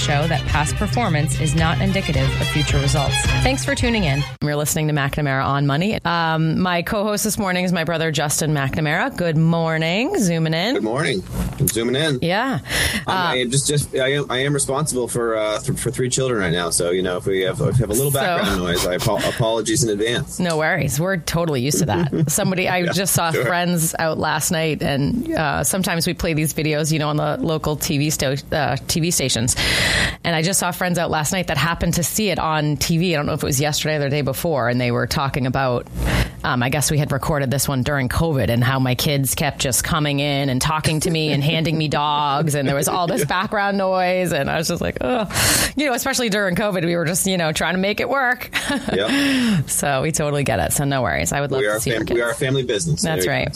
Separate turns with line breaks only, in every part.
show, that past performance is not indicative of future results. Thanks for tuning in. You're listening to McNamara on Money. Um, my co-host this morning is my brother Justin McNamara. Good morning. Zooming in.
Good morning. I'm zooming in.
Yeah.
Uh, I am just, just, I am, I am responsible for, uh, for, for three children right now. So you know, if we have, if we have a little background so, noise, I ap- apologies in advance.
No worries. We're totally used to that. Somebody, I yeah, just saw sure. friends out last night, and uh, sometimes we play these videos, you know, on the local TV sto- uh, TV stations. And I just saw friends out last night that happened to see it on TV. I don't know if it was yesterday or the day before, and they were talking about. Um, I guess we had recorded this one during COVID, and how my kids kept just coming in and talking to me and handing me dogs, and there was all this background noise, and I was just like, oh, you know, especially during COVID, we were just you know trying to make it work. Yep. so we totally get it. So no worries. I would love
we
to see
fam- We are a family business.
That's right.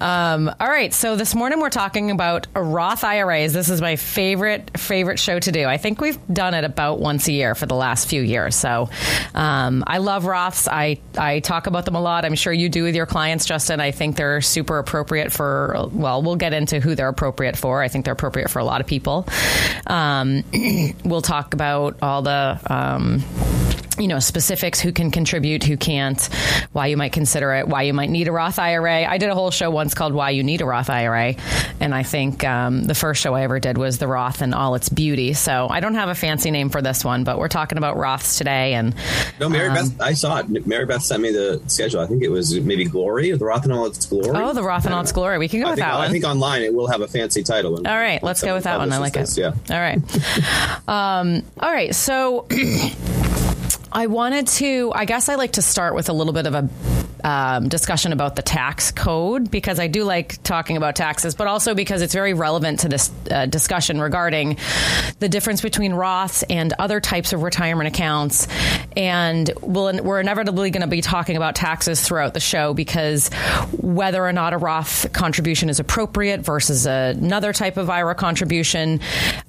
Um, all right. So this morning we're talking about Roth IRAs. This is my favorite favorite show to do. I think we've done it about once a year for the last few years. So um, I love Roths. I I talk about them a lot. I'm sure you do with your clients, Justin. I think they're super appropriate for. Well, we'll get into who they're appropriate for. I think they're appropriate for a lot of people. Um, we'll talk about all the um, you know, specifics, who can contribute, who can't, why you might consider it, why you might need a Roth IRA. I did a whole show once called Why You Need a Roth IRA. And I think um, the first show I ever did was The Roth and All Its Beauty. So I don't have a fancy name for this one, but we're talking about Roths today. And
No, Mary um, Beth, I saw it. Mary Beth sent me the schedule. I think it was maybe Glory, The Roth and All Its Glory.
Oh, The Roth and All Its Glory. We can go
I
with
think,
that one.
I think online it will have a fancy title.
All right, let's go with that one. I like it. Yeah. All right. um, all right. So. I wanted to, I guess I like to start with a little bit of a um, discussion about the tax code because I do like talking about taxes, but also because it's very relevant to this uh, discussion regarding the difference between Roths and other types of retirement accounts. And we'll, we're inevitably going to be talking about taxes throughout the show because whether or not a Roth contribution is appropriate versus another type of IRA contribution,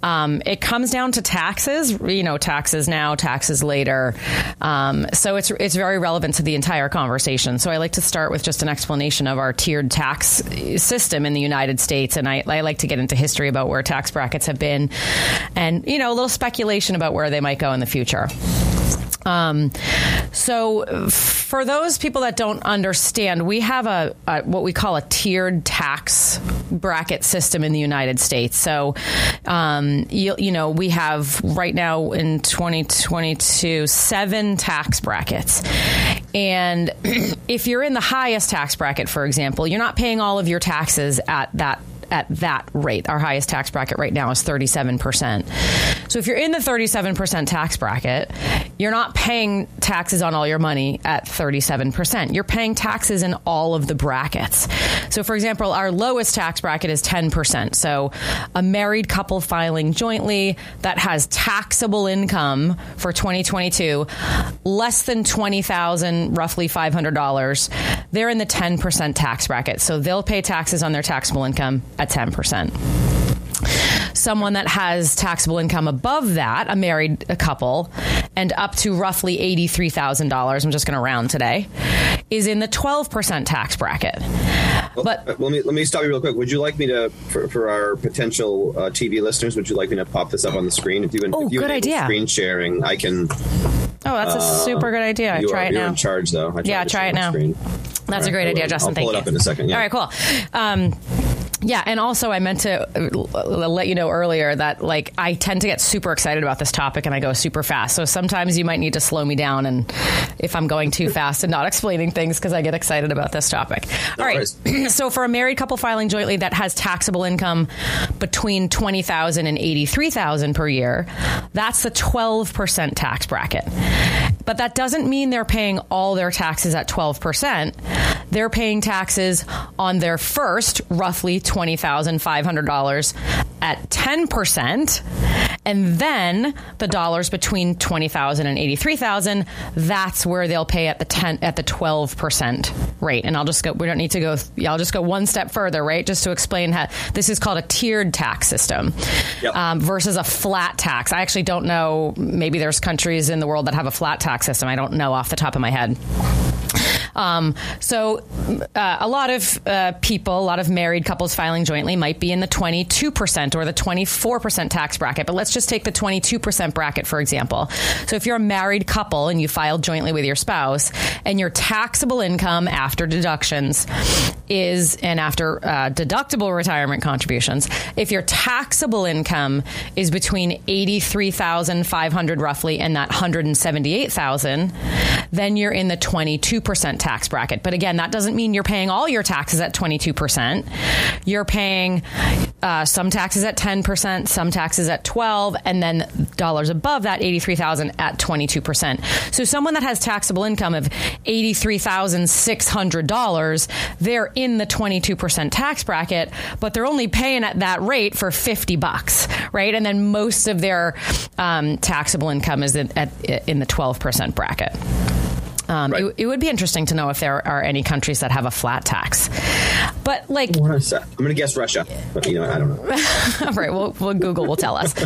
um, it comes down to taxes. You know, taxes now, taxes later. Um, so it's it's very relevant to the entire conversation. So I like to start with just an explanation of our tiered tax system in the United States, and I, I like to get into history about where tax brackets have been, and you know a little speculation about where they might go in the future. Um, so, for those people that don't understand, we have a, a, what we call a tiered tax bracket system in the United States. So, um, you, you know, we have right now in 2022 seven tax brackets. And if you're in the highest tax bracket, for example, you're not paying all of your taxes at that at that rate. Our highest tax bracket right now is 37%. So if you're in the 37% tax bracket, you're not paying taxes on all your money at 37%. You're paying taxes in all of the brackets. So for example, our lowest tax bracket is 10%. So a married couple filing jointly that has taxable income for 2022 less than 20,000 roughly $500 they're in the 10% tax bracket so they'll pay taxes on their taxable income at 10%. Someone that has taxable income above that, a married a couple, and up to roughly $83,000, I'm just going to round today, is in the 12% tax bracket.
Well, but uh, let me let me stop you real quick. Would you like me to, for, for our potential uh, TV listeners, would you like me to pop this up on the screen?
If you, oh,
if you
good idea.
Screen sharing, I can.
Oh, that's a uh, super good idea.
You
try
are,
it now.
in charge, though.
yeah, try it now. That's a great idea, Justin.
I'll
pull
it
you.
up in a second. Yeah.
All right, cool. Um, yeah, and also I meant to uh, let you know earlier that like I tend to get super excited about this topic and I go super fast. So sometimes you might need to slow me down and if I'm going too fast and not explaining things because I get excited about this topic.
No
All right. so for a married couple filing jointly that has taxable income between 20,000 and 83,000 per year, that's the 12% tax bracket. But that doesn't mean they're paying all their taxes at 12%. They're paying taxes on their first roughly $20,500 at 10%. And then the dollars between 20,000 and 83,000, that's where they'll pay at the 10 at the 12% rate. And I'll just go we don't need to go I'll just go one step further, right? Just to explain how this is called a tiered tax system yep. um, versus a flat tax. I actually don't know maybe there's countries in the world that have a flat tax system. I don't know off the top of my head. Um, so uh, a lot of uh, people, a lot of married couples filing jointly might be in the 22% or the 24% tax bracket. But let's just take the 22% bracket, for example. So if you're a married couple and you filed jointly with your spouse and your taxable income after deductions is, and after uh, deductible retirement contributions, if your taxable income is between 83,500 roughly and that 178,000, then you're in the 22% tax bracket. But again, that doesn't mean you're paying all your taxes at 22%. You're paying uh, some taxes at 10%, some taxes at 12, and then dollars above that 83,000 at 22%. So someone that has taxable income of $83,600, they're in the 22% tax bracket, but they're only paying at that rate for 50 bucks, right? And then most of their um, taxable income is in, at, in the 12% bracket. Um, right. it, it, would be interesting to know if there are any countries that have a flat tax. But like,
I'm going to guess Russia, but you know, I don't know.
right, well, well, Google will tell us.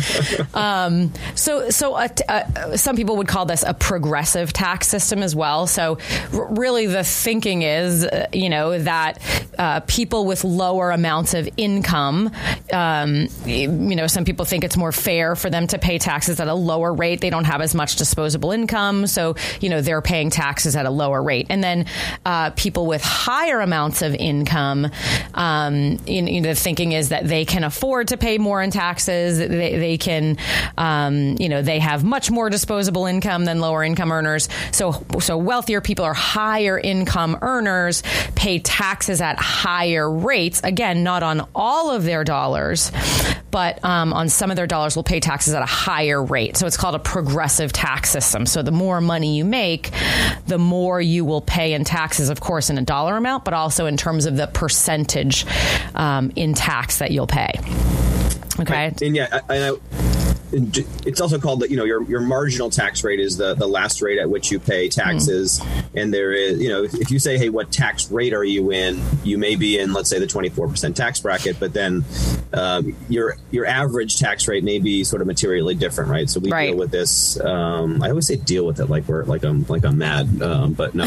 Um, so, so uh, uh, some people would call this a progressive tax system as well. So, r- really, the thinking is, uh, you know, that uh, people with lower amounts of income, um, you know, some people think it's more fair for them to pay taxes at a lower rate. They don't have as much disposable income, so you know they're paying tax taxes at a lower rate. And then uh, people with higher amounts of income, um, the thinking is that they can afford to pay more in taxes. They, they can, um, you know, they have much more disposable income than lower income earners. So, so wealthier people or higher income earners pay taxes at higher rates. Again, not on all of their dollars, but um, on some of their dollars will pay taxes at a higher rate. So it's called a progressive tax system. So the more money you make, the more you will pay in taxes, of course, in a dollar amount, but also in terms of the percentage um, in tax that you'll pay. Okay.
Right. And yeah, I, I, it's also called that you know your your marginal tax rate is the the last rate at which you pay taxes mm. and there is you know if, if, you say hey what tax rate are you in you may be in let's say the 24% tax bracket but then um, your your average tax rate may be sort of materially different right so we right. deal with this um, I always say deal with it like we're like I'm like I'm mad um, but no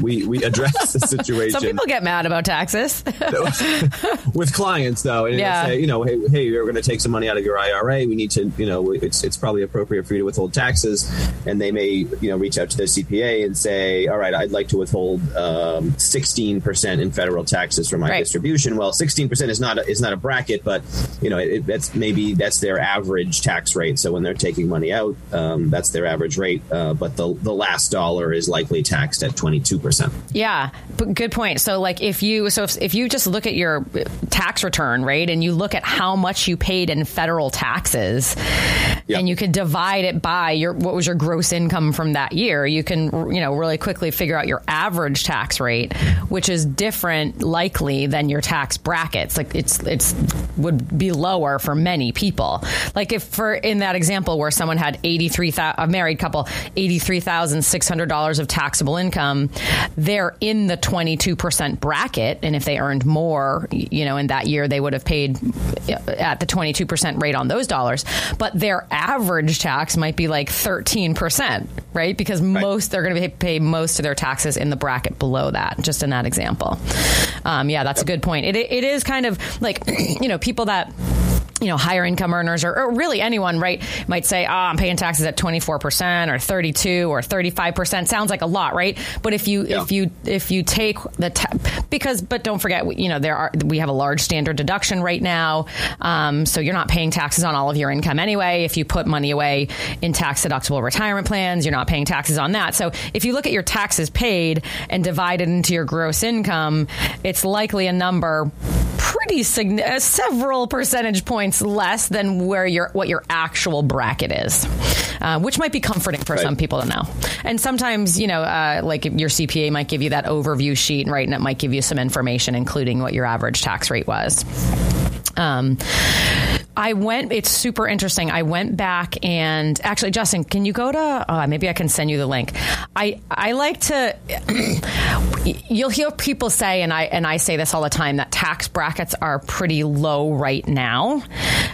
we we address the situation
some people get mad about taxes
with clients though and yeah. say you know hey hey you're going to take some money out of your IRA we need to you know know, it's it's probably appropriate for you to withhold taxes, and they may you know reach out to their CPA and say, all right, I'd like to withhold um, 16% in federal taxes for my
Right.
distribution. Well, 16% is not a, is not a bracket, but you know, it, that's maybe that's their average tax rate. So when they're taking money out, um, that's their average rate. Uh, but the the last dollar is likely taxed at 22%.
Yeah, but good point. So, like, if you so if, if you just look at your tax return, right, and you look at how much you paid in federal taxes,
Yeah.
and you could divide it by your what was your gross income from that year, you can you know really quickly figure out your average tax rate, which is different likely than your tax brackets. Like, it's it's would be lower for many people. Like, if for in that example where someone had eighty three a married couple eighty three thousand six hundred dollars of taxable income, they're in the twenty two percent bracket, and if they earned more, you know, in that year, they would have paid at the twenty two percent rate on those dollars. But their average tax might be like thirteen percent, right? Because most they're going to pay most of their taxes in the bracket below that. Just in that example, um, yeah, that's a good point. It it is kind of like you know people that you know, higher income earners or, or really anyone, right, might say, oh, I'm paying taxes at 24% or 32 or 35%. Sounds like a lot, right? But if you,
Yeah.
if you, if you take the, ta- because, but don't forget, you know, there are, we have a large standard deduction right now. Um, so you're not paying taxes on all of your income anyway. If you put money away in tax deductible retirement plans, you're not paying taxes on that. So if you look at your taxes paid and divide it into your gross income, it's likely a number pretty sign- uh, several percentage points less than where your what your actual bracket is, uh, which might be comforting for
Right.
some people to know. And sometimes, you know, uh, like your CPA might give you that overview sheet, right, and it might give you some information, including what your average tax rate was. Um, I went. It's super interesting. I went back and actually, Justin, can you go to? Uh, maybe I can send you the link. I I like to. you'll hear people say, and I and I say this all the time, that tax brackets are pretty low right now.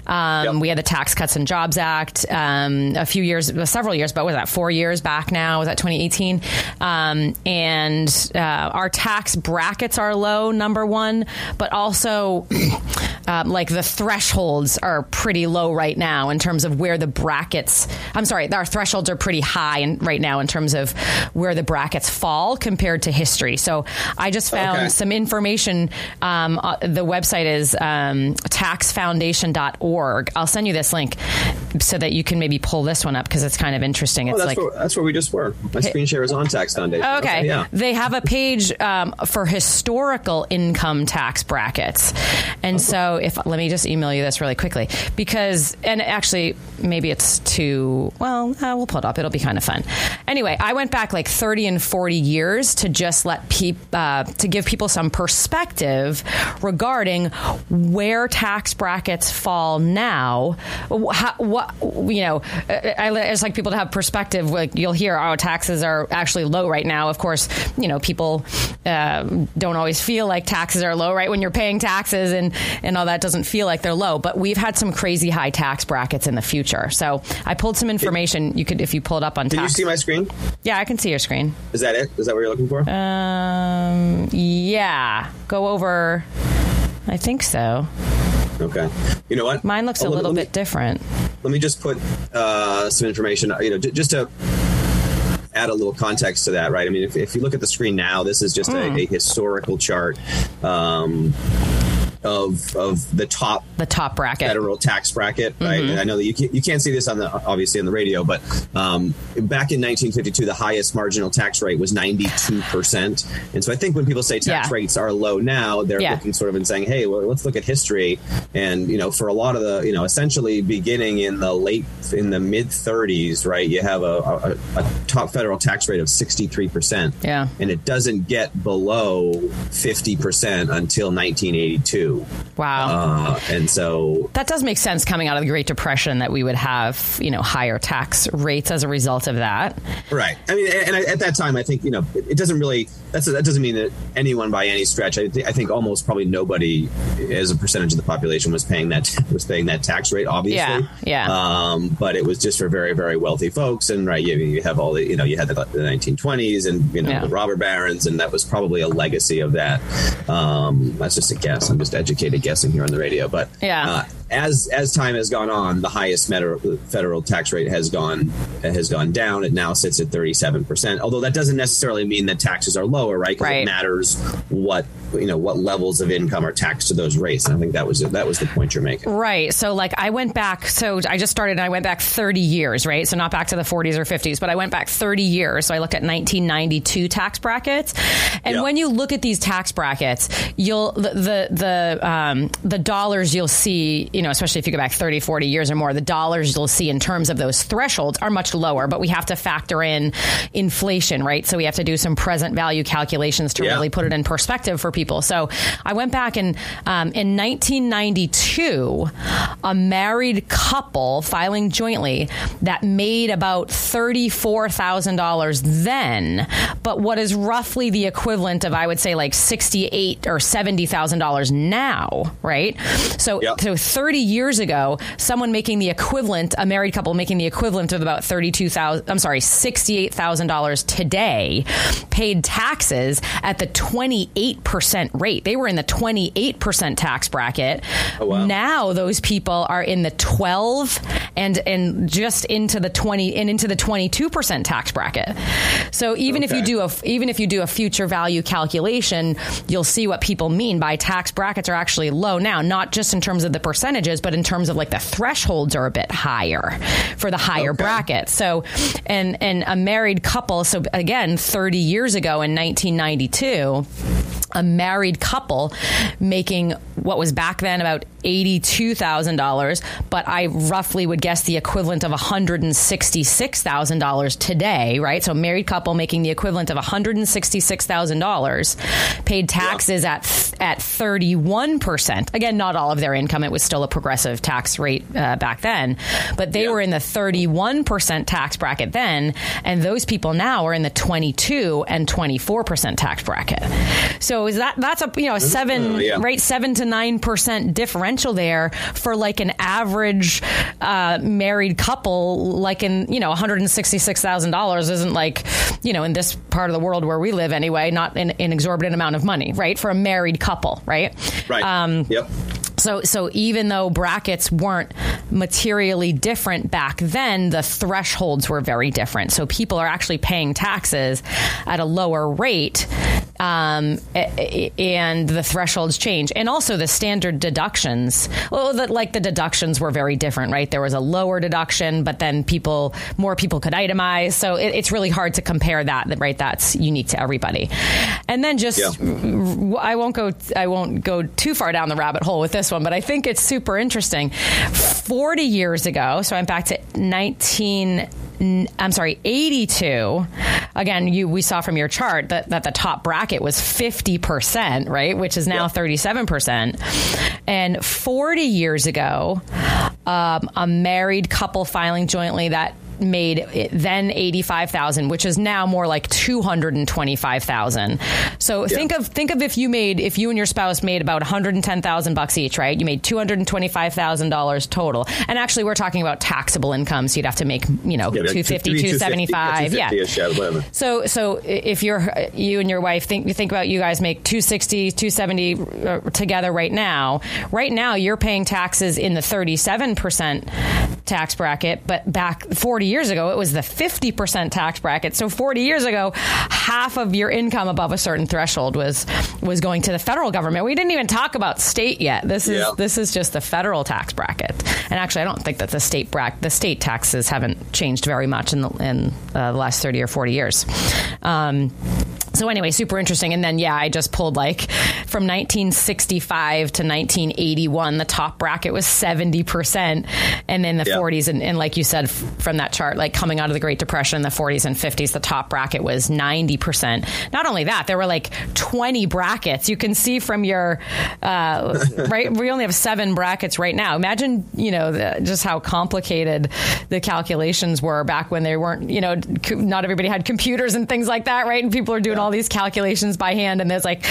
Um,
Yep.
We had the Tax Cuts and Jobs Act um, a few years, well, several years, but was that four years back now? Was that 2018? Um, and uh, our tax brackets are low, number one, but also um, like the thresholds are pretty low right now in terms of where the brackets. I'm sorry, our thresholds are pretty high in, right now in terms of where the brackets fall compared to history. So I just found
Okay.
some information. Um, uh, the website is um, taxfoundation.org. I'll send you this link so that you can maybe pull this one up because it's kind of interesting.
Oh,
It's
that's,
like.
where, that's where we just were. My screen share is on Tax Foundation.
Okay.
yeah.
They have a page um, for historical income tax brackets. And so if let me just email you this really quickly because and actually maybe it's too well, uh, we'll pull it up. It'll be kind of fun. Anyway, I went back like 30 and 40 years to just let people uh, to give people some perspective regarding where tax brackets fall now. How, what you know, I, I just like people to have perspective. Like you'll hear, oh, taxes are actually low right now. Of course, you know people uh, don't always feel like taxes are low, right? When you're paying taxes and and all that doesn't feel like they're low. But we've had some crazy high tax brackets in the future. So I pulled some information. You could if you pull it up on top.
Can you see my screen?
yeah, I can see your screen.
Is that it? Is that what you're looking for?
Um, yeah, go over. I think so.
okay. You know what?
Mine looks
Oh,
a little
me-
bit different.
let me just put uh, some information, you know, j- just to add a little context to that, right? I mean, if, if you look at the screen now, this is just
Hmm.
a, a historical chart um, of of the top
The top bracket.
federal tax bracket, right?
Mm-hmm.
And I know that you can't, you can't see this on the obviously on the radio, but um, back in 1952, the highest marginal tax rate was 92 percent. And so I think when people say tax
Yeah.
rates are low now, they're
Yeah.
looking sort of and saying, hey, well, let's look at history. And you know, for a lot of the, you know, essentially beginning in the late in the mid 30s, right? You have a, a, a top federal tax rate of 63 percent.
Yeah.
And it doesn't get below 50 percent until 1982.
Wow.
Uh, and so
that does make sense coming out of the Great Depression that we would have, you know, higher tax rates as a result of that.
Right. I mean, and I, at that time, I think you know, it, it doesn't really. That's that doesn't mean that anyone by any stretch. I, th- I think almost probably nobody, as a percentage of the population, was paying that was paying that tax rate. Obviously,
Yeah, yeah.
Um, but it was just for very very wealthy folks, and right, you, you have all the you know you had the, the 1920s and you know
Yeah.
the robber barons, and that was probably a legacy of that. Um, that's just a guess. I'm just educated guessing here on the radio, but
Yeah.
Uh, as as time has gone on, the highest federal tax rate has gone has gone down. It now sits at thirty seven percent. Although that doesn't necessarily mean that taxes are lower, right? Right. it matters what you know what levels of income are taxed to those rates. And I think that was that was the point you're making.
Right. So like I went back. So I just started. and I went back thirty years. Right. So not back to the 40s or 50s, but I went back thirty years. So I looked at 1992 tax brackets, and yep. when you look at these tax brackets, you'll the the the, um, the dollars you'll see. You know, especially if you go back 30, 40 years or more, the dollars you'll see in terms of those thresholds are much lower. But we have to factor in inflation, right? So we have to do some present value calculations to yeah. really put it in perspective for people. So I went back and um, in 1992, a married couple filing jointly that made about $34,000 then, but what is roughly the equivalent of, I would say, like 68 or $70,000 now, right? So, yep. so 30 years ago, someone making the equivalent, a married couple making the equivalent of about 32,000, I'm sorry, $68,000 today paid taxes at the 28% rate. They were in the 28% tax bracket. Oh, wow. Now those people are in the 12 and and just into the 20 and into the 22% tax bracket. So even okay. if you do a even if you do a future value calculation, you'll see what people mean by tax brackets are actually low now, not just in terms of the percentages, but in terms of like the thresholds are a bit higher for the higher okay. bracket. So and and a married couple, so again, 30 years ago in 1992, a married couple making what was back then about $82,000, but I roughly would guess the equivalent of $166,000 today, right? So married couple making the equivalent of $166,000 paid taxes yeah. at at 31%. Again, not all of their income, it was still a progressive tax rate uh, back then, but they yeah. were in the 31% tax bracket then, and those people now are in the 22 and 24% tax bracket. So is that that's a you know a 7 uh, yeah. right 7 to 9% differential differential there for like an average uh, married couple, like in, you know, $166,000 isn't like, you know, in this part of the world where we live anyway, not an, an exorbitant amount of money, right? For a married couple, right?
Right. Um, yep.
So, so even though brackets weren't materially different back then, the thresholds were very different. So people are actually paying taxes at a lower rate um, and the thresholds change, and also the standard deductions. Well, the, like the deductions were very different, right? There was a lower deduction, but then people, more people could itemize. So it, it's really hard to compare that, right? That's unique to everybody. And then just, yeah. I won't go, I won't go too far down the rabbit hole with this one, but I think it's super interesting. Forty years ago, so I'm back to 19- I'm sorry, 82. Again, you we saw from your chart that, that the top bracket was 50%, right? Which is now yep. 37%. And 40 years ago, um, a married couple filing jointly that made then 85,000 which is now more like 225,000. So yeah. think of think of if you made if you and your spouse made about 110,000 bucks each, right? You made $225,000 total. And actually we're talking about taxable income, so you'd have to make, you know, yeah, 250, 275. Yeah. yeah. So so if you're you and your wife think you think about you guys make 260, 270 uh, together right now. Right now you're paying taxes in the 37% tax bracket, but back 40 40 years ago, it was the 50% tax bracket. So 40 years ago, half of your income above a certain threshold was was going to the federal government. We didn't even talk about state yet. This is yeah. this is just the federal tax bracket. And actually, I don't think that the state bracket, the state taxes haven't changed very much in the, in uh, the last 30 or 40 years. Um, so anyway, super interesting. And then yeah, I just pulled like from 1965 to 1981, the top bracket was 70 percent, and in the yeah. 40s, and, and, like you said from that chart, like coming out of the Great Depression in the 40s and 50s, the top bracket was 90 percent. Not only that, there were like 20 brackets. You can see from your uh, right. We only have seven brackets right now. Imagine you know the, just how complicated the calculations were back when they weren't. You know, not everybody had computers and things like that, right? And people are doing yeah all these calculations by hand, and there's like,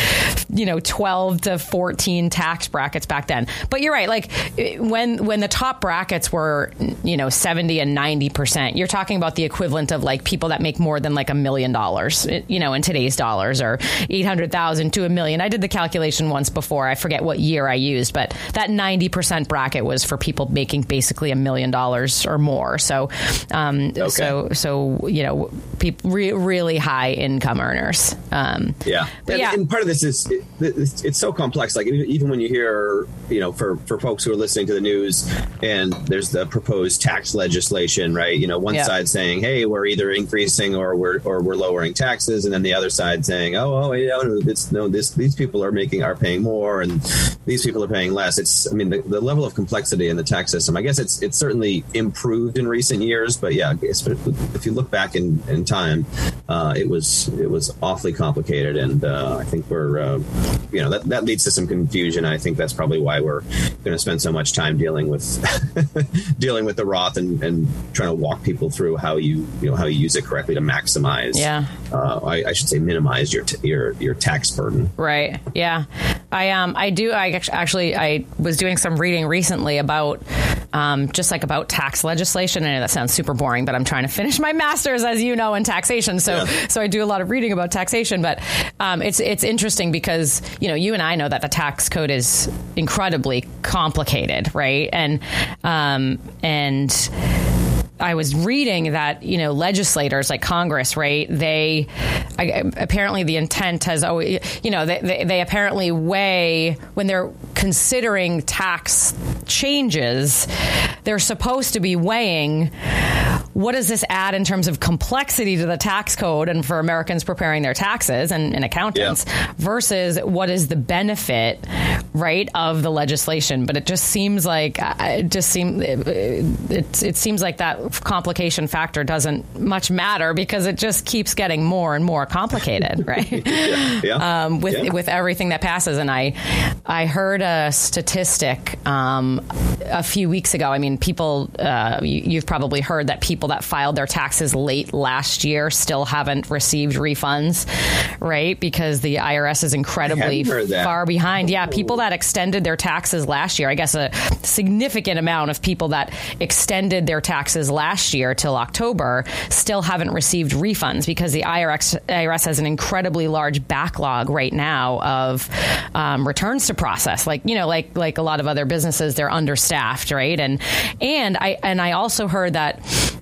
you know, 12 to 14 tax brackets back then. But you're right. Like when when the top brackets were, you know, 70 and 90 percent, you're talking about the equivalent of like people that make more than like a million dollars, you know, in today's dollars, or 800,000 to a million. I did the calculation once before. I forget what year I used, but that 90 percent bracket was for people making basically a million dollars or more. So, um, okay. so so you know, people re- really high income earners.
Um, yeah, and, yeah, and part of this is it, it's, it's, so complex. Like even when you hear, you know, for for folks who are listening to the news, and there's the proposed tax legislation, right? You know, one yeah. side saying, "Hey, we're either increasing or we're or we're lowering taxes," and then the other side saying, "Oh, oh, it's no, this these people are making are paying more, and these people are paying less." It's, I mean, the, the level of complexity in the tax system. I guess it's it's certainly improved in recent years, but yeah, if you look back in, in time, uh, it was it was awfully complicated, and uh, I think we're uh, you know that that leads to some confusion. I think that's probably why we're going to spend so much time dealing with dealing with the Roth and, and trying to walk people through how you you know how you use it correctly to maximize.
Yeah,
uh, I, I, should say minimize your t- your your tax burden.
Right. Yeah. I um I do I actually I was doing some reading recently about um, just like about tax legislation. and that sounds super boring, but I'm trying to finish my master's, as you know, in taxation. So, yeah. so I do a lot of reading about taxation. But um, it's it's interesting because you know you and I know that the tax code is incredibly complicated, right? And um, and I was reading that you know legislators like Congress, right? They I, apparently the intent has always you know they, they, they apparently weigh when they're considering tax changes, they're supposed to be weighing what does this add in terms of complexity to the tax code and for Americans preparing their taxes and, and accountants yeah. versus what is the benefit, right, of the legislation. But it just seems like uh, it just seems it, it, it seems like that complication factor doesn't much matter because it just keeps getting more and more complicated, right? yeah, yeah. Um, with with everything that passes. And I I heard a statistic um, a few weeks ago. I mean, people uh, you, you've probably heard that people people that filed their taxes late last year still haven't received refunds, right? Because the IRS is incredibly far behind. Yeah, people that extended their taxes last year, I guess a significant amount of people that extended their taxes last year till October still haven't received refunds because the IRS, IRS has an incredibly large backlog right now of um, returns to process. Like you know, like like a lot of other businesses, they're understaffed, right? And and I and I also heard that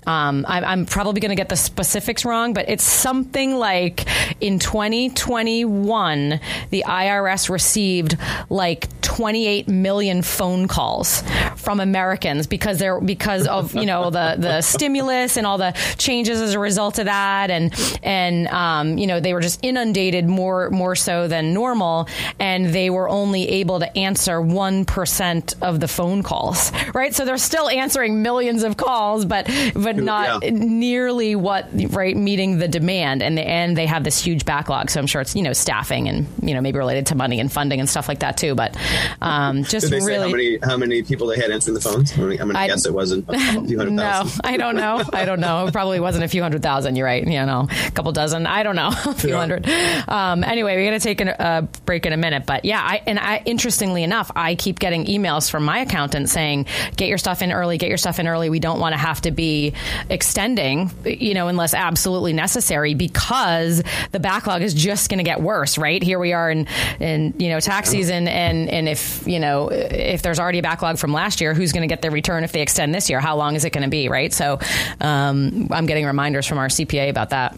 um, I, I'm probably going to get the specifics wrong, but it's something like in 2021, the IRS received like 28 million phone calls from Americans because they're because of you know the the stimulus and all the changes as a result of that, and and um, you know they were just inundated more more so than normal, and they were only able to answer one percent of the phone calls, right? So they're still answering millions of calls, but but not yeah. nearly what right meeting the demand, and the, and they have this huge backlog. So I'm sure it's you know staffing and you know maybe related to money and funding and stuff like that too. But um, just
Did they
really
say how many how many people they had answering the phones? I'm going to guess it wasn't a few hundred
no, I don't know. I don't know. It probably wasn't a few hundred thousand. You're right. You know, a couple dozen. I don't know. a few yeah. hundred. Um, anyway, we're going to take a uh, break in a minute. But yeah, I, and I, interestingly enough, I keep getting emails from my accountant saying, "Get your stuff in early. Get your stuff in early. We don't want to have to be extending, you know, unless absolutely necessary, because the backlog is just going to get worse. Right here, we are in in you know tax season, and and if you know if there's already a backlog from last year, who's going to get their return if they extend this year? How long is it going to be? Right. So um, I'm getting reminders from our CPA about that.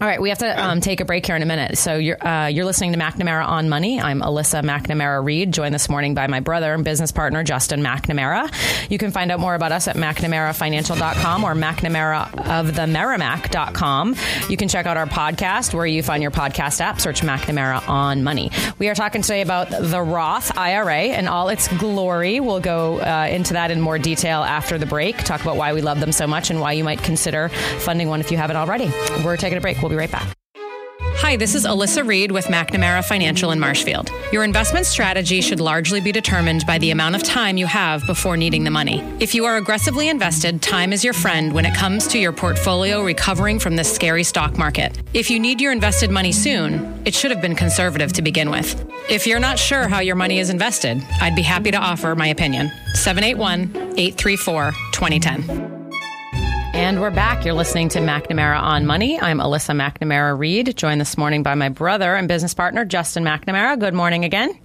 All right, we have to um, take a break here in a minute. So you're uh, you're listening to McNamara on Money. I'm Alyssa McNamara Reed, joined this morning by my brother and business partner Justin McNamara. You can find out more about us at McNamaraFinancial.com or McNamaraoftheMerrimack.com. You can check out our podcast where you find your podcast app. Search McNamara on Money. We are talking today about the Roth IRA and all its glory. We'll go uh, into that in more detail after the break. Talk about why we love them so much and why you might consider funding one if you haven't already. We're taking a break. We'll be right back. Hi, this is Alyssa Reed with McNamara Financial in Marshfield. Your investment strategy should largely be determined by the amount of time you have before needing the money. If you are aggressively invested, time is your friend when it comes to your portfolio recovering from this scary stock market. If you need your invested money soon, it should have been conservative to begin with. If you're not sure how your money is invested, I'd be happy to offer my opinion. 781 834 2010. And we're back. You're listening to McNamara on Money. I'm Alyssa McNamara Reed, joined this morning by my brother and business partner, Justin McNamara. Good morning again.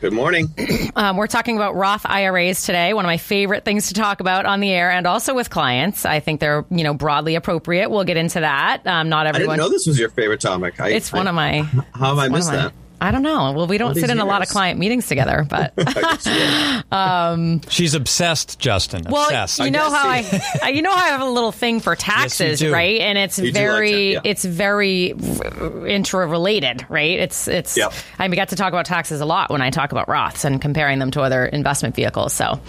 Good morning.
Um, we're talking about Roth IRAs today, one of my favorite things to talk about on the air and also with clients. I think they're, you know, broadly appropriate. We'll get into that. Um, not everyone.
I didn't know this was your favorite topic. I,
it's one of my.
How have I missed that?
I don't know. Well, we don't sit in years. a lot of client meetings together, but
um, she's obsessed, Justin.
Well,
obsessed.
you know how I, you know how I have a little thing for taxes,
yes,
right? And it's
you
very,
like yeah.
it's very interrelated, right? It's, it's.
Yep.
I mean, we got to talk about taxes a lot when I talk about Roths and comparing them to other investment vehicles. So,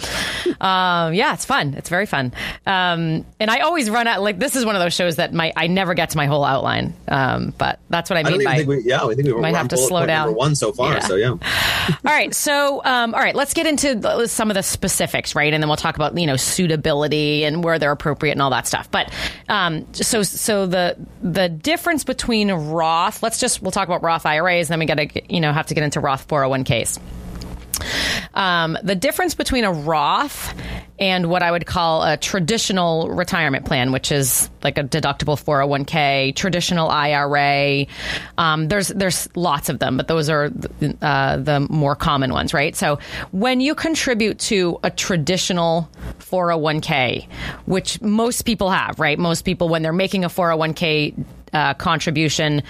um, yeah, it's fun. It's very fun. Um, and I always run out like this is one of those shows that my I never get to my whole outline. Um, but that's what I mean
I
by.
We, yeah, I think we
might have to slow down.
Number one so far.
Yeah.
So yeah.
all right. So um, all right, let's get into some of the specifics, right? And then we'll talk about you know suitability and where they're appropriate and all that stuff. But um, so so the the difference between Roth. Let's just we'll talk about Roth IRAs, and then we got to you know have to get into Roth 401ks. Um, the difference between a Roth and what I would call a traditional retirement plan, which is like a deductible 401k, traditional IRA. Um, there's there's lots of them, but those are uh, the more common ones, right? So when you contribute to a traditional 401k, which most people have, right? Most people when they're making a 401k uh, contribution.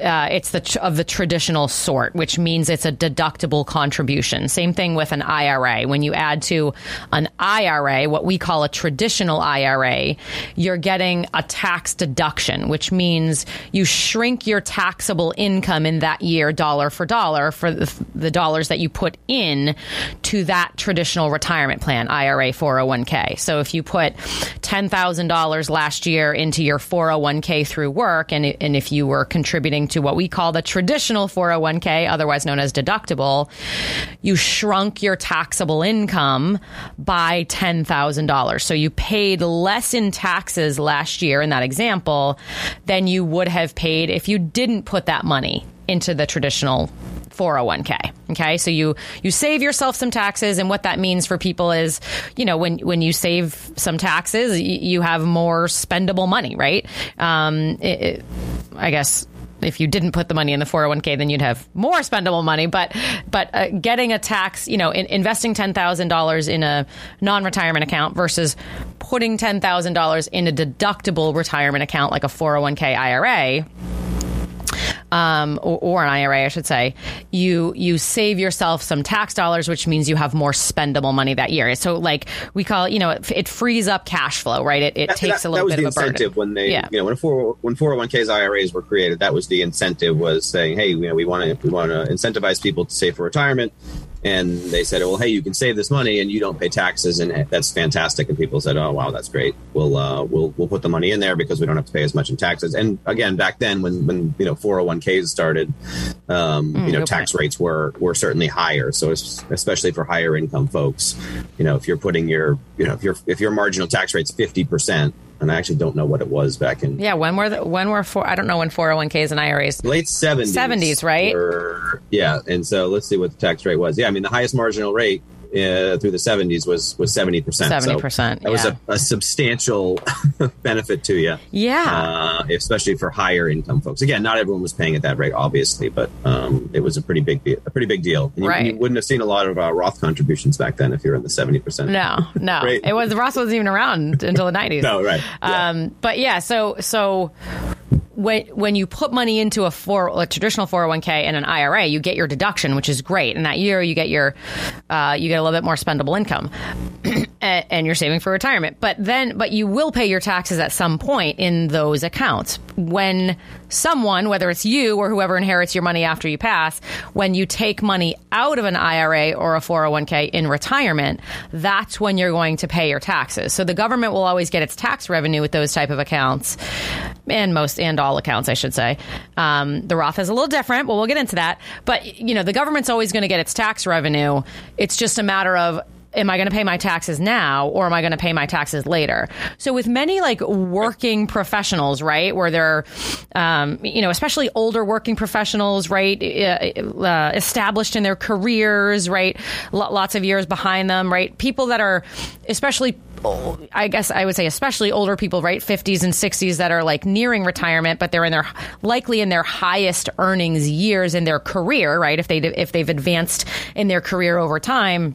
Uh, it's the tr- of the traditional sort, which means it's a deductible contribution. Same thing with an IRA. When you add to an IRA, what we call a traditional IRA, you're getting a tax deduction, which means you shrink your taxable income in that year dollar for dollar for the, the dollars that you put in to that traditional retirement plan, IRA 401k. So if you put $10,000 last year into your 401k through work, work and, and if you were contributing to what we call the traditional 401k, otherwise known as deductible, you shrunk your taxable income by $10,000. So you paid less in taxes last year in that example than you would have paid if you didn't put that money into the traditional 401k. Okay. So you, you save yourself some taxes. And what that means for people is, you know, when, when you save some taxes, you have more spendable money, right? Um, it, it, I guess if you didn't put the money in the 401k, then you'd have more spendable money. But but uh, getting a tax, you know, in, investing ten thousand dollars in a non-retirement account versus putting ten thousand dollars in a deductible retirement account like a 401k IRA um, or, or, an IRA, I should say, you you save yourself some tax dollars, which means you have more spendable money that year. So, like we call you know, it, it frees up cash flow, right? It, it
that,
takes
that,
a little
bit
of
a
incentive
burden. when they,
yeah.
you know, when four when four hundred oh one ks IRAs were created, that was the incentive was saying, hey, you know, we want to we want to incentivize people to save for retirement and they said, "Well, hey, you can save this money and you don't pay taxes, and that's fantastic." And people said, "Oh, wow, that's great. We'll uh, we'll we'll put the money in there because we don't have to pay as much in taxes." And again, back then, when when you know 401ks started, um, mm, you know, tax rates were were certainly higher. So especially for higher income folks, you know, if you're putting your you know if your if your marginal tax rate's fifty percent and I actually don't know what it was back in.
Yeah, when were the, when were four? I don't know when 401ks and IRAs.
Late 70s.
70s, right?
Were, yeah, and so let's see what the tax rate was. Yeah, I mean the highest marginal rate uh, through the 70s was was 70%.
70%. So
that was a, a, substantial benefit to you.
Yeah.
Uh, especially for higher income folks. Again, not everyone was paying at that rate, obviously, but um, it was a pretty big a pretty big deal.
You, right.
you wouldn't have seen a lot of uh, Roth contributions back then if you were in the 70%.
No, no. it was Roth wasn't even around until the 90s.
no, right.
Yeah. Um, but yeah, so so when when you put money into a four a traditional 401k and an IRA, you get your deduction, which is great. And that year, you get your uh, you get a little bit more spendable income, and, and, you're saving for retirement. But then, but you will pay your taxes at some point in those accounts when someone, whether it's you or whoever inherits your money after you pass, when you take money out of an IRA or a 401k in retirement, that's when you're going to pay your taxes. So the government will always get its tax revenue with those type of accounts and most and all accounts, I should say. Um, the Roth is a little different, but we'll get into that. But you know, the government's always going to get its tax revenue. It's just a matter of am I going to pay my taxes now or am I going to pay my taxes later? So with many like working professionals, right, where they're, um, you know, especially older working professionals, right, uh, uh established in their careers, right, lots of years behind them, right, people that are especially I guess I would say especially older people, right, 50s and 60s that are like nearing retirement, but they're in their likely in their highest earnings years in their career, right? If they if they've advanced in their career over time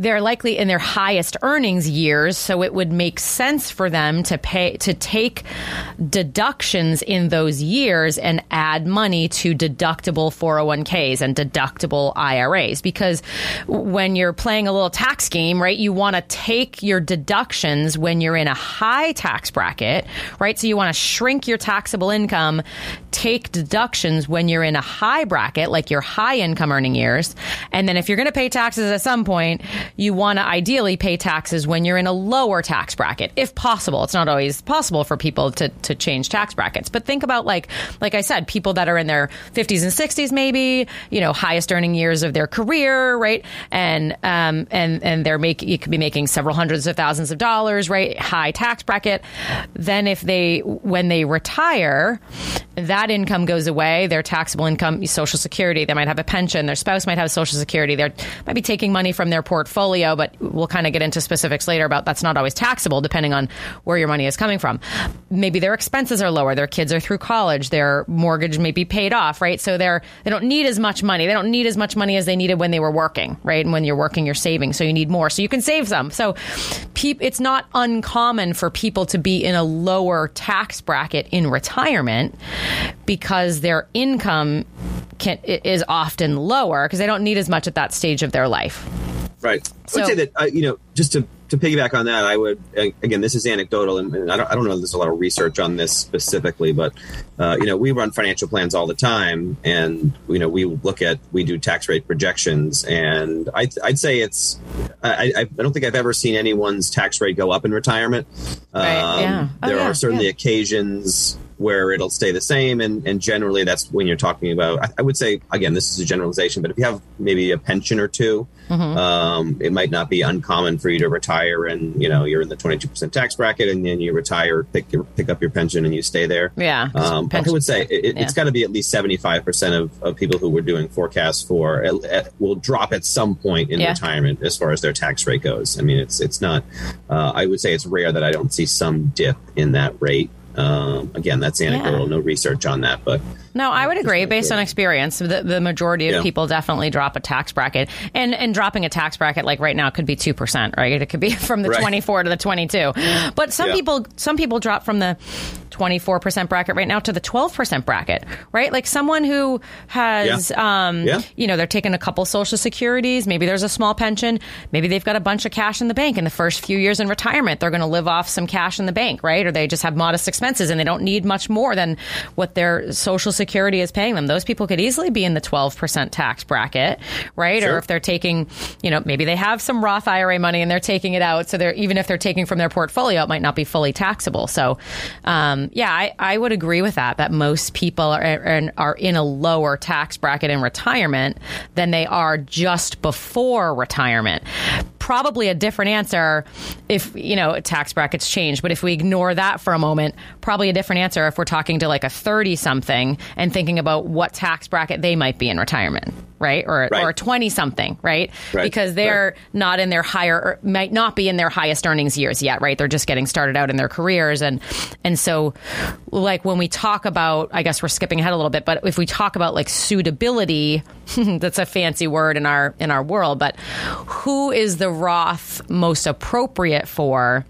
they're likely in their highest earnings years, so it would make sense for them to pay to take deductions in those years and add money to deductible 401ks and deductible IRAs because when you're playing a little tax game, right, you want to take your deductions when you're in a high tax bracket, right? So you want to shrink your taxable income, take deductions when you're in a high bracket, like your high income earning years, and then if you're going to pay taxes at some point, you want to ideally pay taxes when you're in a lower tax bracket, if possible. It's not always possible for people to, to change tax brackets, but think about like, like I said, people that are in their 50s and 60s, maybe, you know, highest earning years of their career, right? And, um, and, and they're making, you could be making several hundreds of thousands of dollars, right? High tax bracket. Then if they, when they retire, that income goes away, their taxable income, social security, they might have a pension, their spouse might have social security, they might be taking money from their portfolio, but we'll kind of get into specifics later about that's not always taxable depending on where your money is coming from. Maybe their expenses are lower, their kids are through college, their mortgage may be paid off, right? So they're they don't need as much money. They don't need as much money as they needed when they were working, right? And when you're working, you're saving, so you need more. So you can save some. So it's not uncommon for people to be in a lower tax bracket in retirement because their income can, is often lower because they don't need as much at that stage of their life.
Right. So, I would say that uh, you know just to to piggyback on that, I would again this is anecdotal, and, I don't I don't know there's a lot of research on this specifically, but uh, you know we run financial plans all the time, and you know we look at we do tax rate projections, and I, I'd say it's I, I don't think I've ever seen anyone's tax rate go up in retirement.
Right. Um, yeah.
Oh, there
yeah,
are certainly
yeah.
occasions where it'll stay the same. And, and generally, that's when you're talking about, I, I, would say, again, this is a generalization, but if you have maybe a pension or 2 mm-hmm. um, it might not be uncommon for you to retire and, you know, you're in the 22% tax bracket and then you retire, pick, your, pick up your pension and you stay there.
Yeah.
Um, I would say it, has got to be at least 75% of, of people who were doing forecasts for uh, uh, will drop at some point in yeah. retirement as far as their tax rate goes. I mean, it's, it's not, uh, I would say it's rare that I don't see some dip in that rate um, again, that's anecdotal, yeah. no research on that, but
no, I would agree. Based on experience, the, the majority of yeah. people definitely drop a tax bracket, and and dropping a tax bracket like right now could be two percent, right? It could be from the right. twenty four to the twenty two. But some yeah. people some people drop from the twenty four percent bracket right now to the twelve percent bracket, right? Like someone who has, yeah. Um, you know, they're taking a couple social securities, maybe there's a small pension, maybe they've got a bunch of cash in the bank in the first few years in retirement, they're going to live off some cash in the bank, right? Or they just have modest expenses and they don't need much more than what their social Security is paying them. Those people could easily be in the 12% tax bracket, right? Sure. Or if they're taking, you know, maybe they have some Roth IRA money and they're taking it out. So they're, even if they're taking from their portfolio, it might not be fully taxable. So, um, Um, yeah, I, I would agree with that, that most people are, are in a lower tax bracket in retirement than they are just before retirement. Probably a different answer if, you know, tax brackets change. But if we ignore that for a moment, probably a different answer if we're talking to like a 30 something and thinking about what tax bracket they might be in retirement, right? Or
right.
or 20 something, right?
right?
Because they're right. not in their higher er, might not be in their highest earnings years yet, right? They're just getting started out in their careers and and so like when we talk about I guess we're skipping ahead a little bit, but if we talk about like suitability, that's a fancy word in our in our world, but who is the Roth most appropriate for?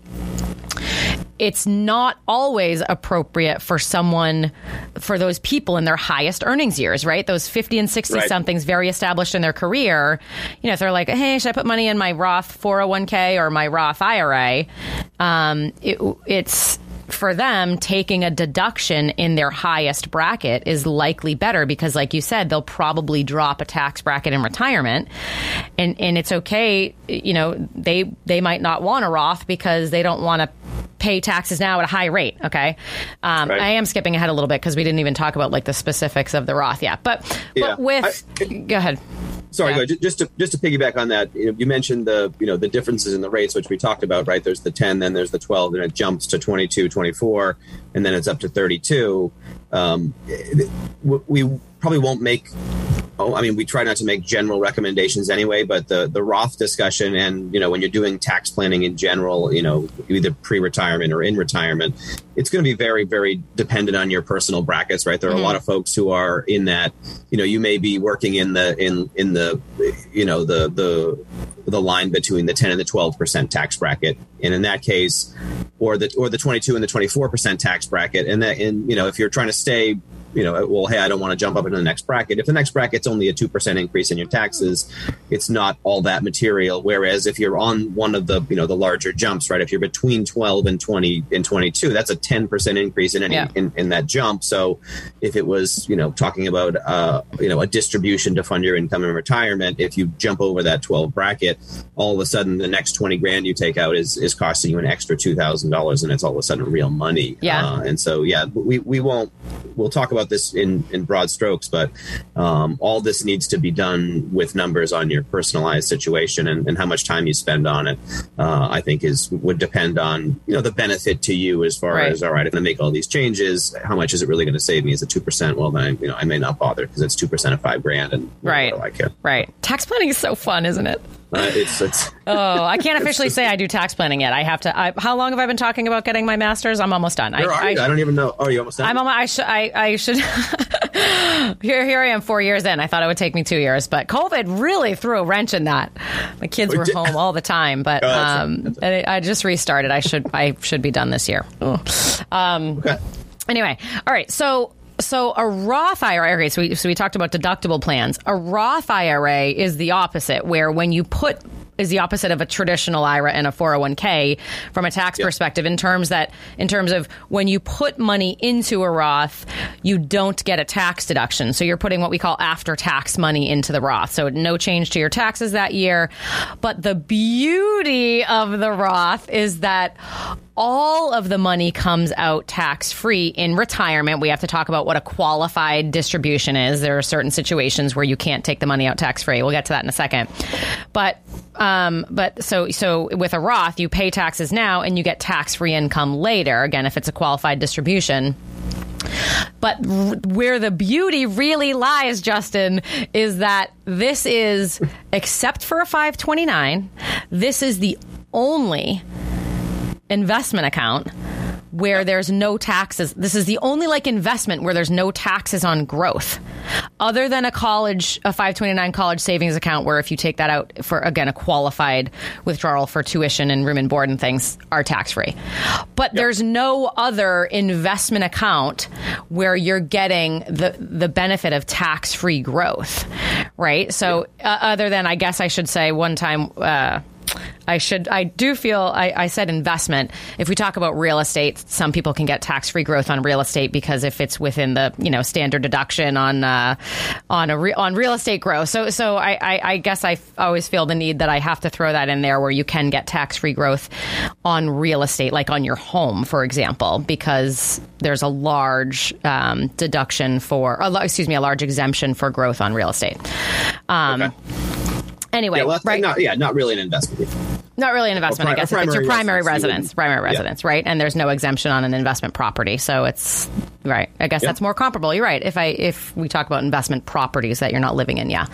it's not always appropriate for someone, for those people in their highest earnings years, right? Those 50 and 60 right. somethings very established in their career. You know, if they're like, hey, should I put money in my Roth 401k or my Roth IRA? Um, it, it's, for them, taking a deduction in their highest bracket is likely better because, like you said, they'll probably drop a tax bracket in retirement, and and it's okay. You know, they they might not want a Roth because they don't want to pay taxes now at a high rate. Okay, um,
Right.
I am skipping ahead a little bit because we didn't even talk about like the specifics of the Roth yet. But
Yeah.
but with go ahead.
Sorry,
Yeah.
just to just to piggyback on that, you, know, you mentioned the you know the differences in the rates, which we talked about, right? There's the 10, then there's the 12, then it jumps to 22, 24, and then it's up to 32. Um, we probably won't make. Oh, I mean, we try not to make general recommendations anyway, but the the Roth discussion and you know when you're doing tax planning in general, you know either pre-retirement or in retirement, it's going to be very very dependent on your personal brackets, right? There are a lot mm-hmm. of folks who are in that. You know, you may be working in the in in the you know the the the line between the 10 and the 12 percent tax bracket, and in that case, or the or the 22 and the 24 percent tax bracket, and that and you know if you're trying to stay you know, well, hey, I don't want to jump up into the next bracket. If the next bracket's only a 2% increase in your taxes, it's not all that material. Whereas if you're on one of the, you know, the larger jumps, right? If you're between 12 and 20 and 22, that's a 10% increase in any,
Yeah.
in, in that jump. So if it was, you know, talking about, uh, you know, a distribution to fund your income in retirement, if you jump over that 12 bracket, all of a sudden the next 20 grand you take out is, is costing you an extra $2,000 and it's all of a sudden real money.
Yeah.
Uh, and so, yeah, we, we won't, we'll talk about this in, in broad strokes, but um, all this needs to be done with numbers on your personalized situation and, and how much time you spend on it. Uh, I think is would depend on you know the benefit to you as far
Right.
as all right, I'm going to make all these changes, how much is it really going to save me? Is it two percent? Well, then I, you know I may not bother because it's two percent of five grand, and
Right.
I care?
Right. Tax planning is so fun, isn't it?
Uh, it's it's
Oh, I can't officially say I do tax planning yet. I have to. I, how long have I been talking about getting my master's? I'm almost done. I,
you? I don't even know. Oh, you almost. done?
I'm almost, I should. I, I should. here, here I am, four years in. I thought it would take me two years, but COVID really threw a wrench in that. My kids were home all the time, but
Oh, that's right.
um,
That's
I, I just restarted. I should. I should be done this year. Um,
Okay.
Anyway, all right. So so a Roth IRA. Okay, so we so we talked about deductible plans. A Roth IRA is the opposite, where when you put is the opposite of a traditional IRA and a 401k from a tax
Yep.
perspective in terms that in terms of when you put money into a Roth, you don't get a tax deduction. So you're putting what we call after tax money into the Roth. So no change to your taxes that year. But the beauty of the Roth is that all of the money comes out tax free in retirement. We have to talk about what a qualified distribution is. There are certain situations where you can't take the money out tax free. We'll get to that in a second. But um, but so so with a Roth, you pay taxes now and you get tax free income later. Again, if it's a qualified distribution. But where the beauty really lies, Justin, is that this is, except for a 529, this is the only investment account where there's no taxes. This is the only like investment where there's no taxes on growth. Other than a college, a 529 college savings account where if you take that out for, again, a qualified withdrawal for tuition and room and board and things are tax free. But there's no other investment account where you're getting the, the benefit of tax free growth, right? So, uh, other than, I guess I should say one time, uh, I should. I do feel. I, I said investment. If we talk about real estate, some people can get tax free growth on real estate because if it's within the you know standard deduction on uh, on a re, on real estate growth. So so I, I, I guess I always feel the need that I have to throw that in there where you can get tax free growth on real estate, like on your home, for example, because there's a large um, deduction for. Excuse me, a large exemption for growth on real estate. Um,
Okay.
Anyway,
Yeah, well,
right?
not, yeah, not really an investment.
Not really an investment,
Or
I guess. If it's your primary
primary residence, you
residence, primary
yeah.
residence, right? And there's no exemption on an investment property, so it's right. I guess
Yeah.
that's more comparable. You're right. If I if we talk about investment properties that you're not living in, yeah,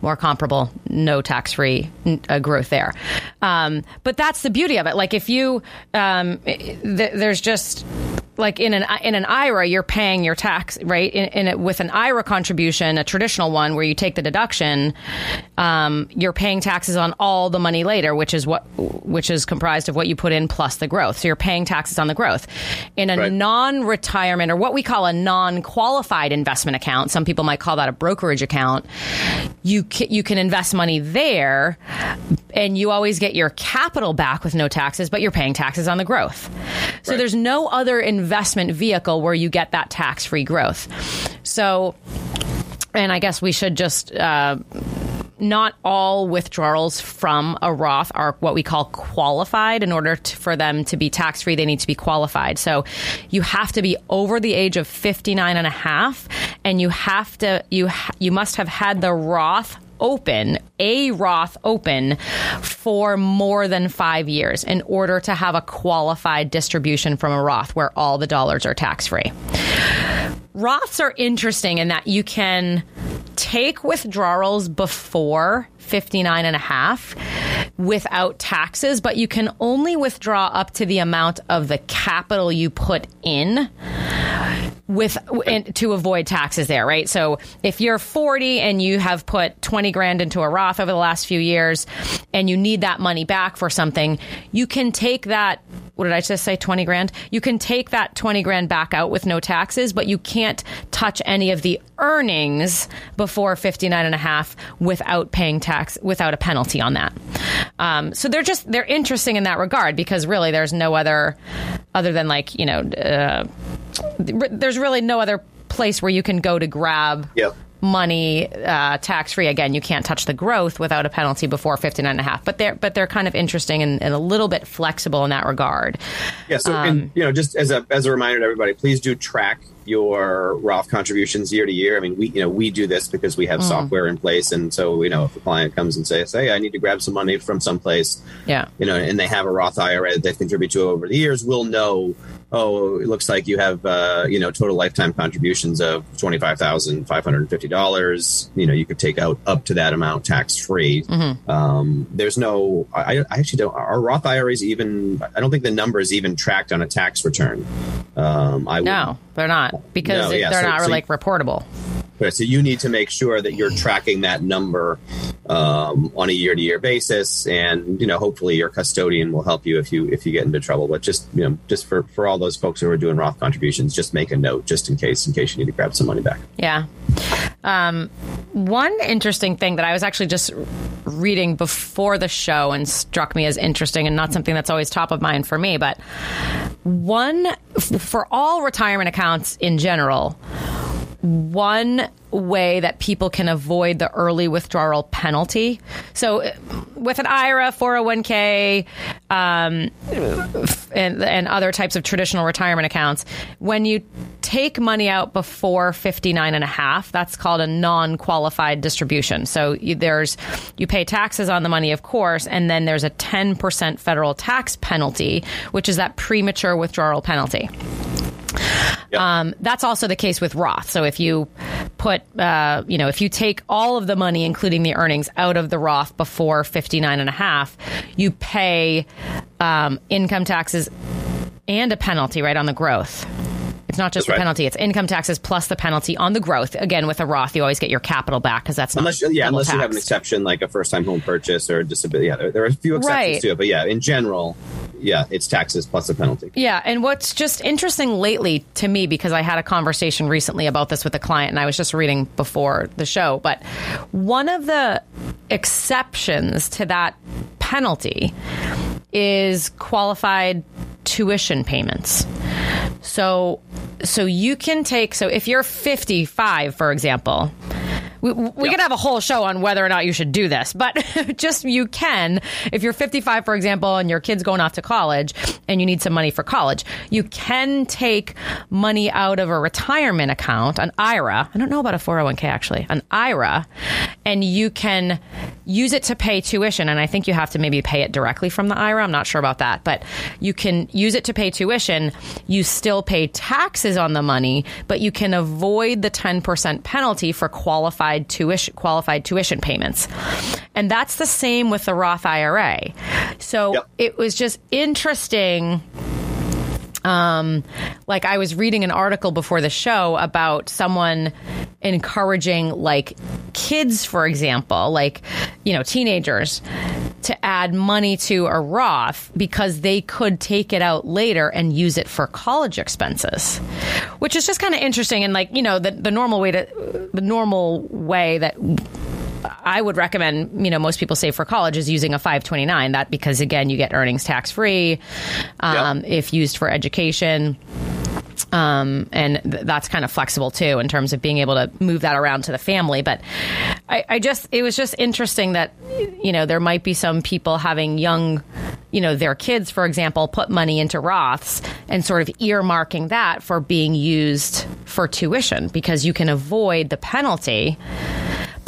more comparable, no tax free uh, growth there. Um, but that's the beauty of it. Like if you, um, th- there's just like in an in an IRA, you're paying your tax right in, in it with an IRA contribution, a traditional one where you take the deduction. Um, you're paying taxes on all the money later, which is what which is comprised of what you put in plus the growth. So you're paying taxes on the growth. In a
Right.
non-retirement or what we call a non-qualified investment account, some people might call that a brokerage account. You ca- you can invest money there, and you always get your capital back with no taxes, but you're paying taxes on the growth. So
Right.
there's no other investment vehicle where you get that tax-free growth. So, and I guess we should just. Uh, not all withdrawals from a Roth are what we call qualified. In order to, for them to be tax free, they need to be qualified. So you have to be over the age of 59 and a half, and you have to you you must have had the Roth open, a Roth open for more than five years in order to have a qualified distribution from a Roth where all the dollars are tax free. Roths are interesting in that you can take withdrawals before 59 and a half without taxes, but you can only withdraw up to the amount of the capital you put in with to avoid taxes there, right? So if you're 40 and you have put 20 grand into a Roth over the last few years and you need that money back for something, you can take that what did I just say 20 grand? You can take that 20 grand back out with no taxes, but you can't touch any of the earnings before 59 and a half without paying tax without a penalty on that. Um, so they're just they're interesting in that regard because really there's no other other than like, you know, uh, there's really no other place where you can go to grab
yep.
Money uh, tax free. Again, you can't touch the growth without a penalty before 59 and a half. But they're but they're kind of interesting and, and a little bit flexible in that regard.
Yeah. So, um, and, you know, just as a as a reminder to everybody, please do track your Roth contributions year to year. I mean, we you know we do this because we have mm. software in place, and so you know if a client comes and says, "Hey, I need to grab some money from someplace,"
yeah,
you know, and they have a Roth IRA that they contribute to over the years, we'll know. Oh, it looks like you have uh, you know total lifetime contributions of twenty five thousand five hundred and fifty dollars. You know, you could take out up to that amount tax free. Mm-hmm. Um, there's no, I, I actually don't. Our Roth IRAs even, I don't think the number is even tracked on a tax return.
Um, I no, they're not because no, yeah, they're so, not so like reportable.
So you need to make sure that you're tracking that number um, on a year to year basis, and you know hopefully your custodian will help you if you if you get into trouble. But just you know just for for all those folks who are doing Roth contributions, just make a note just in case in case you need to grab some money back.
Yeah. Um, one interesting thing that I was actually just reading before the show and struck me as interesting and not something that's always top of mind for me, but one for all retirement accounts in general one way that people can avoid the early withdrawal penalty. So, with an IRA, 401k, um, and, and other types of traditional retirement accounts, when you take money out before 59 and a half, that's called a non qualified distribution. So, you, there's you pay taxes on the money, of course, and then there's a 10% federal tax penalty, which is that premature withdrawal penalty. Yep. Um, that's also the case with Roth. So if you put, uh, you know, if you take all of the money, including the earnings, out of the Roth before 59 and a half, you pay um, income taxes and a penalty, right, on the growth. It's not just that's the right. penalty; it's income taxes plus the penalty on the growth. Again, with a Roth, you always get your capital back because that's
unless yeah, unless tax. you have an exception like a first-time home purchase or a disability. Yeah, there, there, are a few exceptions right. to it, but yeah, in general, yeah, it's taxes plus a penalty.
Yeah, and what's just interesting lately to me because I had a conversation recently about this with a client, and I was just reading before the show, but one of the exceptions to that penalty is qualified tuition payments. So so you can take so if you're 55 for example, we, we could have a whole show on whether or not you should do this, but just you can. If you're 55, for example, and your kid's going off to college and you need some money for college, you can take money out of a retirement account, an IRA. I don't know about a 401k actually, an IRA, and you can use it to pay tuition. And I think you have to maybe pay it directly from the IRA. I'm not sure about that, but you can use it to pay tuition. You still pay taxes on the money, but you can avoid the 10% penalty for qualified qualified tuition qualified tuition payments. And that's the same with the Roth IRA. So yep. it was just interesting um, like I was reading an article before the show about someone encouraging like kids, for example, like, you know, teenagers to add money to a Roth because they could take it out later and use it for college expenses, which is just kind of interesting. And like, you know, the, the normal way to, the normal way that I would recommend, you know, most people save for college is using a 529. That because again, you get earnings tax free um, yep. if used for education. Um, and th- that's kind of flexible too in terms of being able to move that around to the family. But I, I just it was just interesting that you know there might be some people having young you know their kids for example put money into roths and sort of earmarking that for being used for tuition because you can avoid the penalty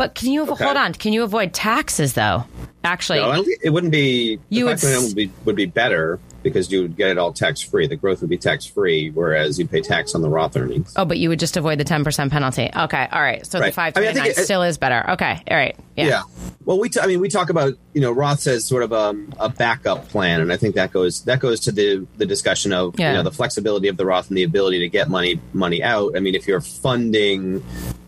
but can you
Okay.
hold on can you avoid taxes though actually
No, I it wouldn't be.
You would
would be would be better because you would get it all tax free. The growth would be tax free, whereas you'd pay tax on the Roth earnings.
oh but you would just avoid the 10% penalty okay all right so
Right.
the
I mean, I
529 still is better okay all right yeah,
Yeah. Well, we t- I mean we talk about you know Roth as sort of um, a backup plan, and I think that goes that goes to the the discussion of
Yeah.
you know the flexibility of the Roth and the ability to get money money out. I mean, if you're funding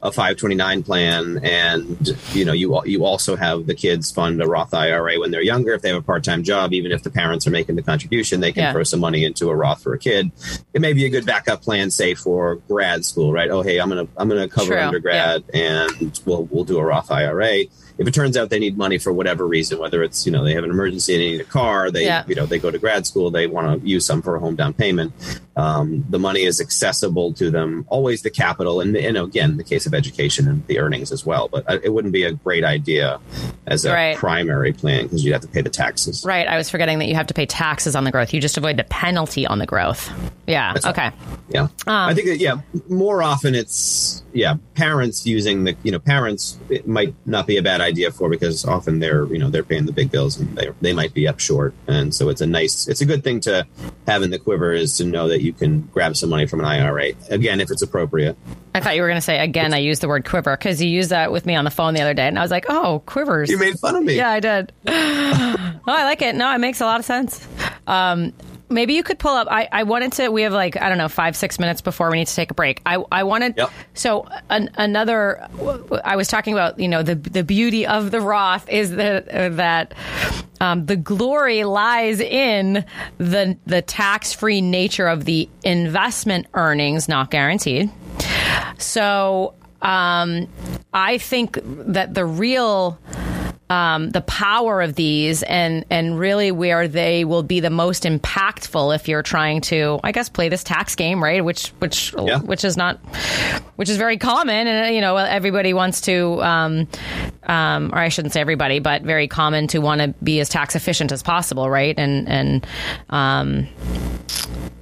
a 529 plan, and you know you you also have the kids fund a Roth IRA when they're younger, if they have a part time job, even if the parents are making the contribution, they can
Yeah.
throw some money into a Roth for a kid. It may be a good backup plan, say for grad school, right? Oh, hey, I'm gonna I'm gonna cover
True.
undergrad, and we'll we'll do a Roth IRA if it turns out they need money for whatever reason, whether it's you know they have an emergency, and they need a car, they
Yeah.
you know they go to grad school, they want to use some for a home down payment. Um, the money is accessible to them. Always the capital, and, and again, in the case of education and the earnings as well. But uh, it wouldn't be a great idea as a
Right.
primary plan because you'd have to pay the taxes.
Right, I was forgetting that you have to pay taxes on the growth. You just avoid the penalty on the growth. Yeah.
That's right.
okay.
Yeah,
Um,
I think that yeah, more often it's yeah parents using the you know parents it might not be a bad idea for because often they're you know they're paying the big bills and they they might be up short and so it's a nice it's a good thing to have in the quiver is to know that you can grab some money from an IRA again if it's appropriate.
I thought you were going to say again. I used the word quiver because you used that with me on the phone the other day, and I was like, "Oh, quivers."
You made fun of me.
yeah, I did. oh, I like it. No, it makes a lot of sense. Um, maybe you could pull up. I, I wanted to. We have like I don't know five six minutes before we need to take a break. I I wanted.
Yep.
So an, another. I was talking about you know the the beauty of the Roth is that uh, that. Um, the glory lies in the the tax free nature of the investment earnings, not guaranteed. So um, I think that the real um, the power of these and and really where they will be the most impactful if you're trying to I guess play this tax game right which which
Yeah.
which is not which is very common and you know everybody wants to um, um, or I shouldn't say everybody but very common to want to be as tax efficient as possible right and and um,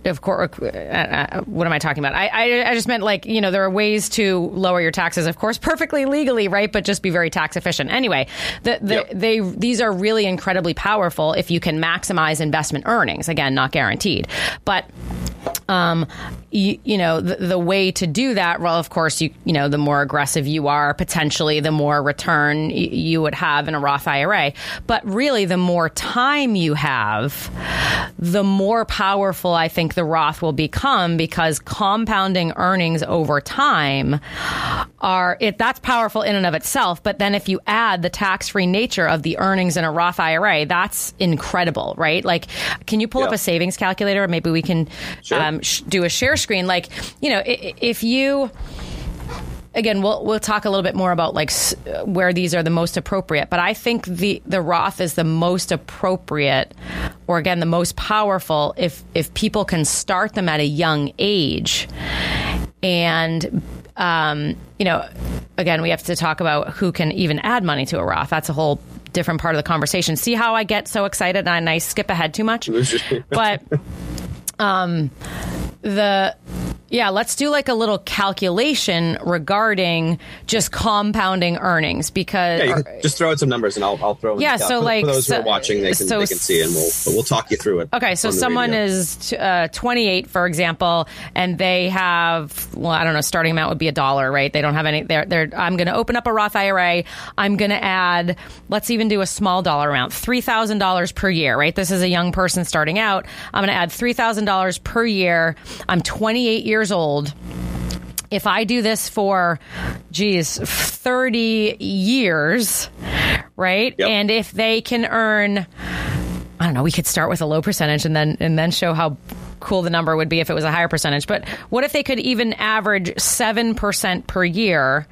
of course, uh, uh, what am I talking about? I, I I just meant like you know there are ways to lower your taxes, of course, perfectly legally, right? But just be very tax efficient. Anyway, the, the,
Yep.
they these are really incredibly powerful if you can maximize investment earnings. Again, not guaranteed, but um, you, you know, the, the way to do that, well, of course, you, you know, the more aggressive you are, potentially the more return y- you would have in a Roth IRA. But really, the more time you have, the more powerful I think the Roth will become because compounding earnings over time are, it, that's powerful in and of itself. But then if you add the tax free nature of the earnings in a Roth IRA, that's incredible, right? Like, can you pull up a savings calculator? Maybe we can
Sure.
um, sh- do a share screen. Like, you know, if you again, we'll we'll talk a little bit more about like s- where these are the most appropriate. But I think the the Roth is the most appropriate, or again, the most powerful if if people can start them at a young age, and um, you know, again, we have to talk about who can even add money to a Roth. That's a whole different part of the conversation. See how I get so excited and I skip ahead too much, but um, the yeah, let's do like a little calculation regarding just compounding earnings because
Yeah, can just throw out some numbers and I'll, I'll throw. in
Yeah, so,
for,
like,
for those who are watching, they can
so
they can see and we'll we'll talk you through it.
Okay, so someone
radio.
is t- uh, 28, for example, and they have, well, I don't know, starting amount would be a dollar, right? They don't have any. They're, they're. I'm going to open up a Roth IRA. I'm going to add. Let's even do a small dollar amount, three thousand dollars per year, right? This is a young person starting out. I'm going to add three thousand dollars per year. I'm 28 years old if I do this for, geez, 30 years, right?
Yep.
And if they can earn, I don't know, we could start with a low percentage and then and then show how cool the number would be if it was a higher percentage. But what if they could even average 7% per year?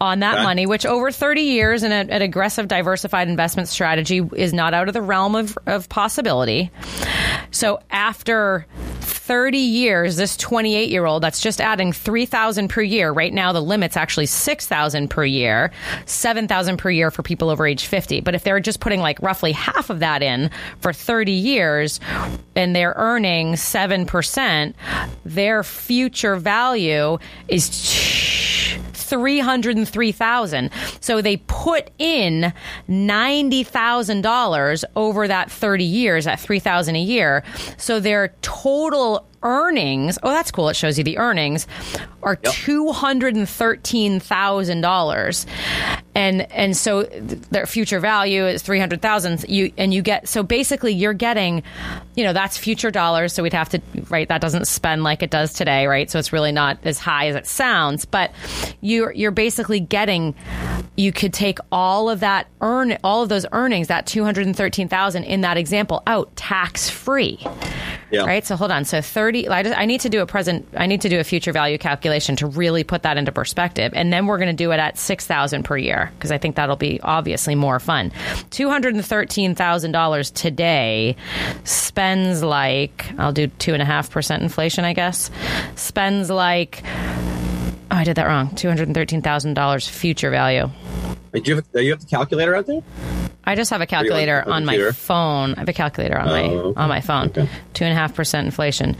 On that
Okay.
money, which over 30 years in a, an aggressive, diversified investment strategy is not out of the realm of, of possibility. So after 30 years, this 28 year old that's just adding 3,000 per year. Right now, the limit's actually 6,000 per year, 7,000 per year for people over age 50. But if they're just putting like roughly half of that in for 30 years and they're earning 7%, their future value is 303,000. So they put in $90,000 over that 30 years at 3,000 a year. So their total earnings, oh that's cool, it shows you the earnings are yep. $213,000. And and so their future value is 300,000 you and you get so basically you're getting you know that's future dollars so we'd have to right that doesn't spend like it does today, right? So it's really not as high as it sounds, but you you're basically getting you could take all of that earn all of those earnings that 213,000 in that example out tax free. Yeah. Right? So hold on. So 30 I, just, I need to do a present I need to do a future value calculation to really put that into perspective and then we're going to do it at 6,000 per year because I think that'll be obviously more fun. $213,000 today spends like, I'll do 2.5% inflation, I guess, spends like, oh, I did that wrong. $213,000 future value.
Do you, have, do you have the calculator out there?
I just have a calculator on, on my phone. I have a calculator on oh, my okay. on my phone. Two and a half percent inflation.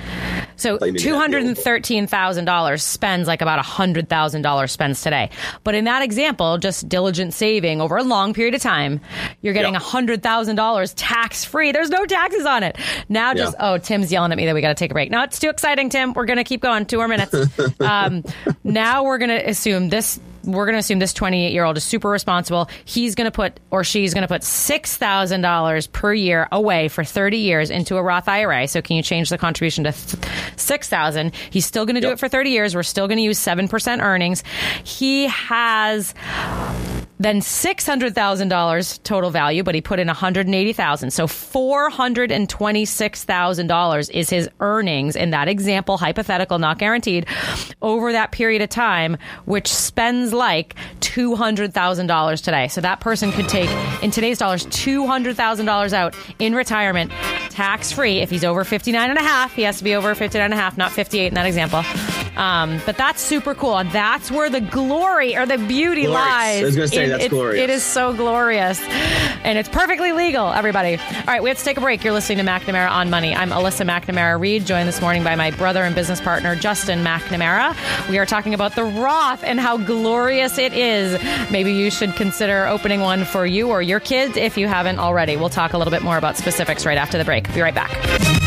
So two hundred and thirteen thousand dollars spends like about a hundred thousand dollars spends today. But in that example, just diligent saving over a long period of time, you're getting a hundred thousand dollars tax free. There's no taxes on it. Now just oh, Tim's yelling at me that we got to take a break. No, it's too exciting, Tim. We're gonna keep going. Two more minutes. um, now we're gonna assume this we're going to assume this 28 year old is super responsible. He's going to put, or she's going to put $6,000 per year away for 30 years into a Roth IRA. So can you change the contribution to 6,000? He's still going to do yep. it for 30 years. We're still going to use 7% earnings. He has then $600,000 total value, but he put in 180,000. So $426,000 is his earnings in that example, hypothetical, not guaranteed, over that period of time, which spends like $200,000 today. So that person could take, in today's dollars, $200,000 out in retirement, tax free. If he's over 59 and a half, he has to be over 59 and a half, not 58 in that example. Um, but that's super cool. And that's where the glory or the beauty glorious. lies.
I was going to say, that's glorious.
It is so glorious. And it's perfectly legal, everybody. All right, we have to take a break. You're listening to McNamara on Money. I'm Alyssa McNamara Reed, joined this morning by my brother and business partner, Justin McNamara. We are talking about the Roth and how glorious it is. Maybe you should consider opening one for you or your kids if you haven't already. We'll talk a little bit more about specifics right after the break. Be right back.